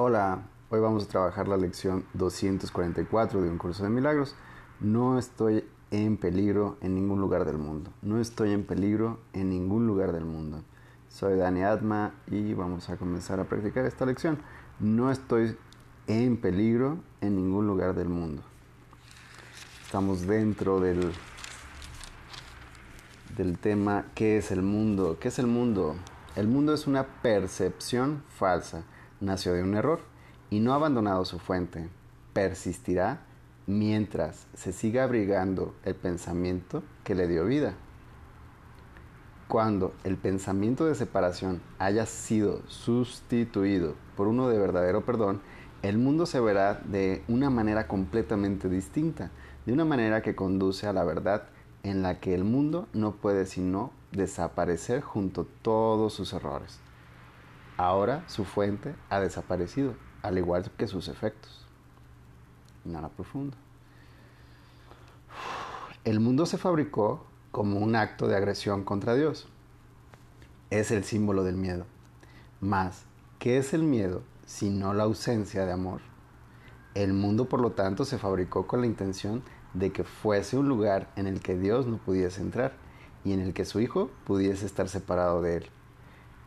Hola, hoy vamos a trabajar la lección 244 de un curso de milagros. No estoy en peligro en ningún lugar del mundo. No estoy en peligro en ningún lugar del mundo. Soy Dani Atma y vamos a comenzar a practicar esta lección. No estoy en peligro en ningún lugar del mundo. Estamos dentro del, del tema ¿qué es el mundo? ¿Qué es el mundo? El mundo es una percepción falsa nació de un error y no ha abandonado su fuente. Persistirá mientras se siga abrigando el pensamiento que le dio vida. Cuando el pensamiento de separación haya sido sustituido por uno de verdadero perdón, el mundo se verá de una manera completamente distinta, de una manera que conduce a la verdad en la que el mundo no puede sino desaparecer junto a todos sus errores. Ahora su fuente ha desaparecido, al igual que sus efectos. Nada profundo. El mundo se fabricó como un acto de agresión contra Dios. Es el símbolo del miedo. Mas, ¿qué es el miedo sino la ausencia de amor? El mundo, por lo tanto, se fabricó con la intención de que fuese un lugar en el que Dios no pudiese entrar y en el que su Hijo pudiese estar separado de él.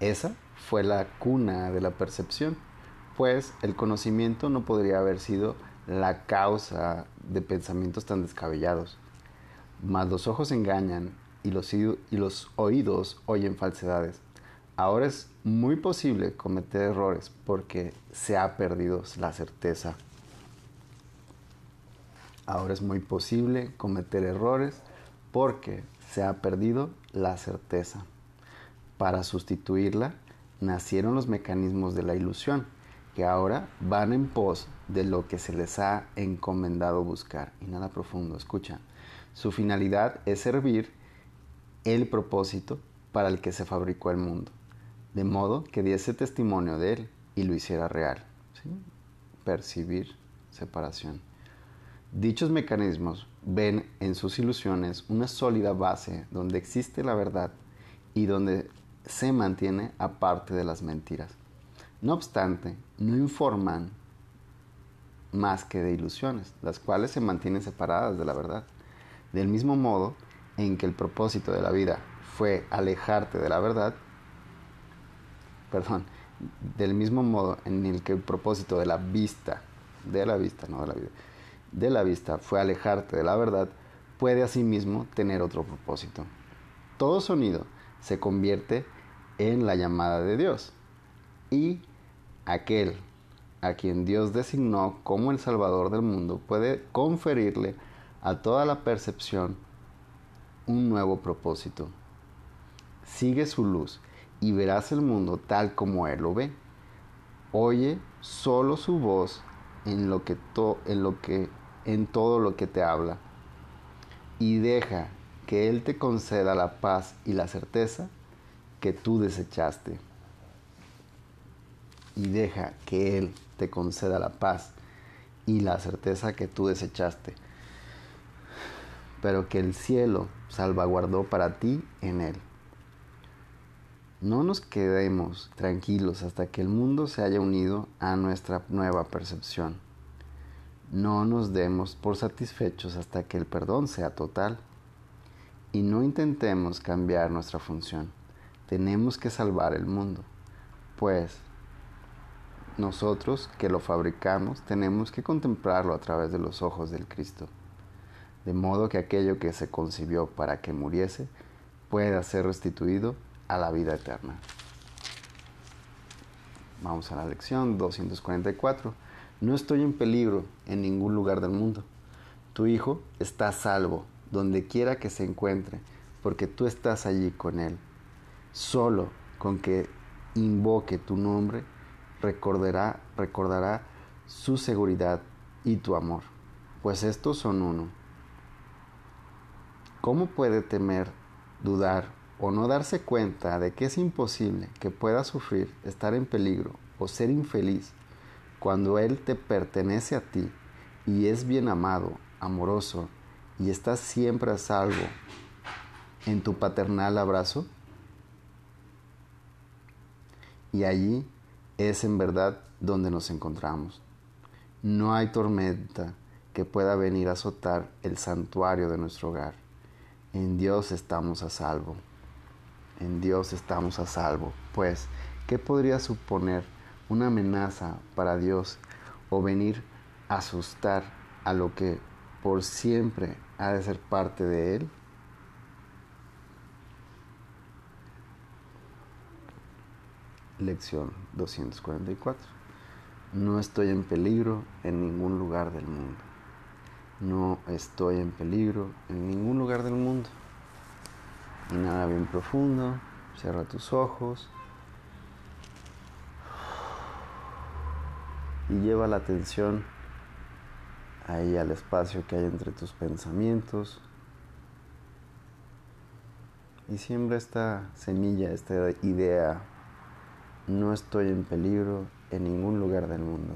Esa fue la cuna de la percepción, pues el conocimiento no podría haber sido la causa de pensamientos tan descabellados. Mas los ojos engañan y los, y los oídos oyen falsedades. Ahora es muy posible cometer errores porque se ha perdido la certeza. Ahora es muy posible cometer errores porque se ha perdido la certeza. Para sustituirla, nacieron los mecanismos de la ilusión, que ahora van en pos de lo que se les ha encomendado buscar. Y nada profundo, escucha. Su finalidad es servir el propósito para el que se fabricó el mundo, de modo que diese testimonio de él y lo hiciera real. Percibir separación. Dichos mecanismos ven en sus ilusiones una sólida base donde existe la verdad y donde se mantiene aparte de las mentiras. No obstante, no informan más que de ilusiones, las cuales se mantienen separadas de la verdad. Del mismo modo en que el propósito de la vida fue alejarte de la verdad, perdón, del mismo modo en el que el propósito de la vista, de la vista, no de la vida, de la vista fue alejarte de la verdad, puede asimismo tener otro propósito. Todo sonido se convierte en la llamada de Dios. Y aquel a quien Dios designó como el Salvador del mundo puede conferirle a toda la percepción un nuevo propósito. Sigue su luz y verás el mundo tal como Él lo ve. Oye solo su voz en lo que, en, lo que en todo lo que te habla y deja que Él te conceda la paz y la certeza que tú desechaste. Y deja que Él te conceda la paz y la certeza que tú desechaste, pero que el cielo salvaguardó para ti en Él. No nos quedemos tranquilos hasta que el mundo se haya unido a nuestra nueva percepción. No nos demos por satisfechos hasta que el perdón sea total y no intentemos cambiar nuestra función. Tenemos que salvar el mundo, pues nosotros que lo fabricamos tenemos que contemplarlo a través de los ojos del Cristo, de modo que aquello que se concibió para que muriese pueda ser restituido a la vida eterna. Vamos a la lección 244. No estoy en peligro en ningún lugar del mundo. Tu hijo está salvo donde quiera que se encuentre, porque tú estás allí con él. Solo con que invoque tu nombre, recordará, recordará su seguridad y tu amor, pues estos son uno. ¿Cómo puede temer, dudar o no darse cuenta de que es imposible que pueda sufrir, estar en peligro o ser infeliz cuando Él te pertenece a ti y es bien amado, amoroso y estás siempre a salvo en tu paternal abrazo? Y allí es en verdad donde nos encontramos. No hay tormenta que pueda venir a azotar el santuario de nuestro hogar. En Dios estamos a salvo. En Dios estamos a salvo. Pues, ¿qué podría suponer una amenaza para Dios o venir a asustar a lo que por siempre ha de ser parte de Él? Lección 244. No estoy en peligro en ningún lugar del mundo. No estoy en peligro en ningún lugar del mundo. Inhala bien profundo, cierra tus ojos y lleva la atención ahí al espacio que hay entre tus pensamientos y siembra esta semilla, esta idea no estoy en peligro en ningún lugar del mundo.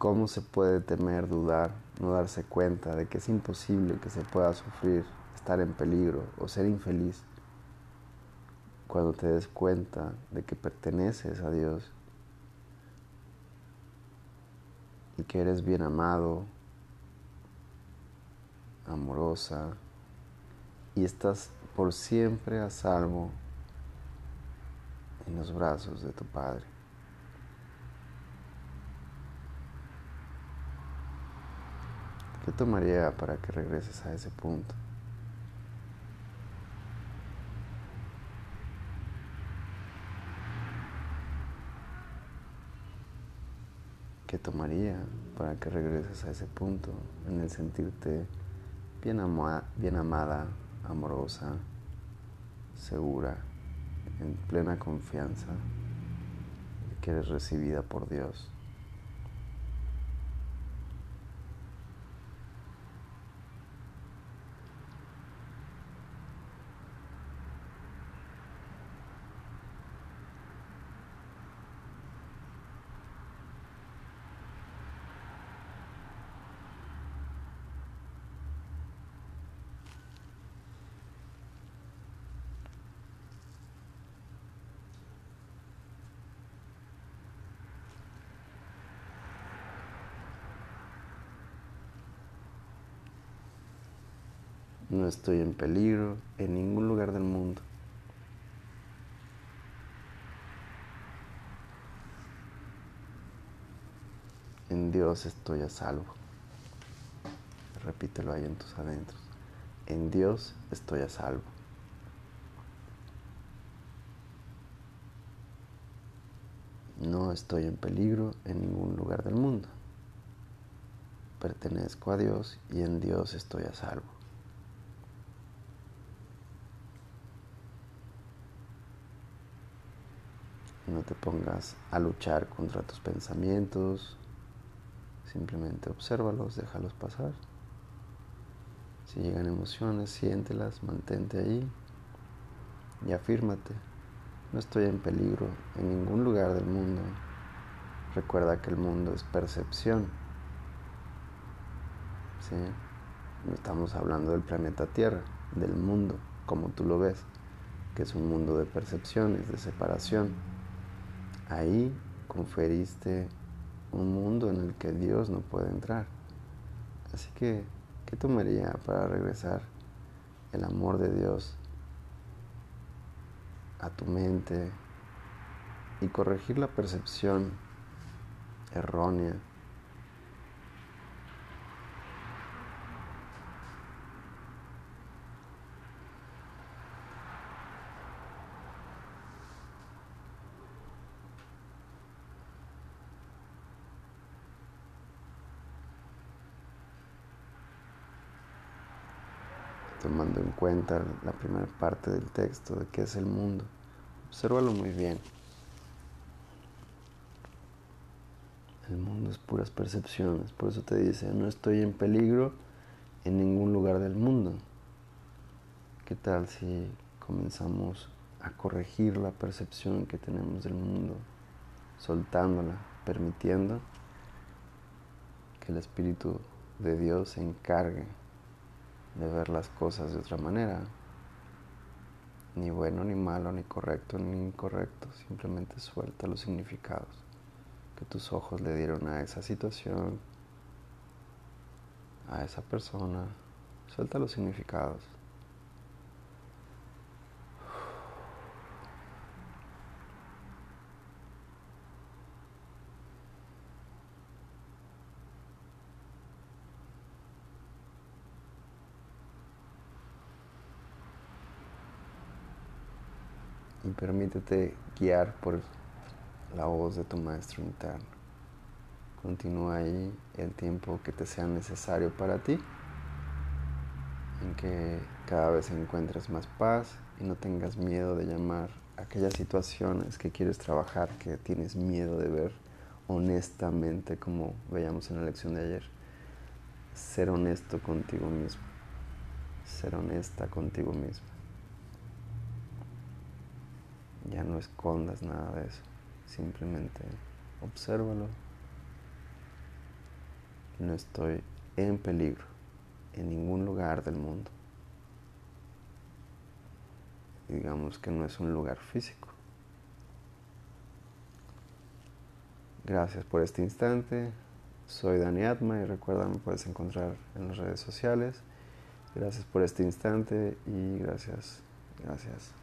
¿Cómo se puede temer, dudar, no darse cuenta de que es imposible que se pueda sufrir, estar en peligro o ser infeliz cuando te des cuenta de que perteneces a Dios y que eres bien amado, amorosa y estás por siempre a salvo en los brazos de tu Padre. ¿Qué tomaría para que regreses a ese punto? ¿Qué tomaría para que regreses a ese punto en el sentirte bien, bien amada, amorosa, segura, en plena confianza de que eres recibida por Dios? No estoy en peligro en ningún lugar del mundo. En Dios estoy a salvo. Repítelo ahí en tus adentros. En Dios estoy a salvo. No estoy en peligro en ningún lugar del mundo. Pertenezco a Dios y en Dios estoy a salvo. No te pongas a luchar contra tus pensamientos. Simplemente obsérvalos, déjalos pasar. Si llegan emociones, siéntelas, mantente ahí y afírmate. No estoy en peligro en ningún lugar del mundo. Recuerda que el mundo es percepción. ¿Sí? No estamos hablando del planeta Tierra, del mundo, como tú lo ves, que es un mundo de percepciones, de separación. Ahí conferiste un mundo en el que Dios no puede entrar. Así que, ¿qué tomaría para regresar el amor de Dios a tu mente y corregir la percepción errónea tomando en cuenta la primera parte del texto de qué es el mundo. Obsérvalo muy bien. El mundo es puras percepciones, por eso te dice, no estoy en peligro en ningún lugar del mundo. ¿Qué tal si comenzamos a corregir la percepción que tenemos del mundo soltándola, permitiendo que el Espíritu de Dios se encargue de ver las cosas de otra manera. Ni bueno, ni malo, ni correcto, ni incorrecto. Simplemente suelta los significados que tus ojos le dieron a esa situación, a esa persona. Suelta los significados. Y permítete guiar por la voz de tu maestro interno. Continúa ahí el tiempo que te sea necesario para ti, en que cada vez encuentres más paz y no tengas miedo de llamar aquellas situaciones que quieres trabajar, que tienes miedo de ver honestamente, como veíamos en la lección de ayer. Ser honesto contigo mismo, ser honesta contigo mismo. Ya no escondas nada de eso. Simplemente obsérvalo. No estoy en peligro en ningún lugar del mundo. Digamos que no es un lugar físico. Gracias por este instante. Soy Dani Atma y recuerda me puedes encontrar en las redes sociales. Gracias por este instante y gracias, gracias.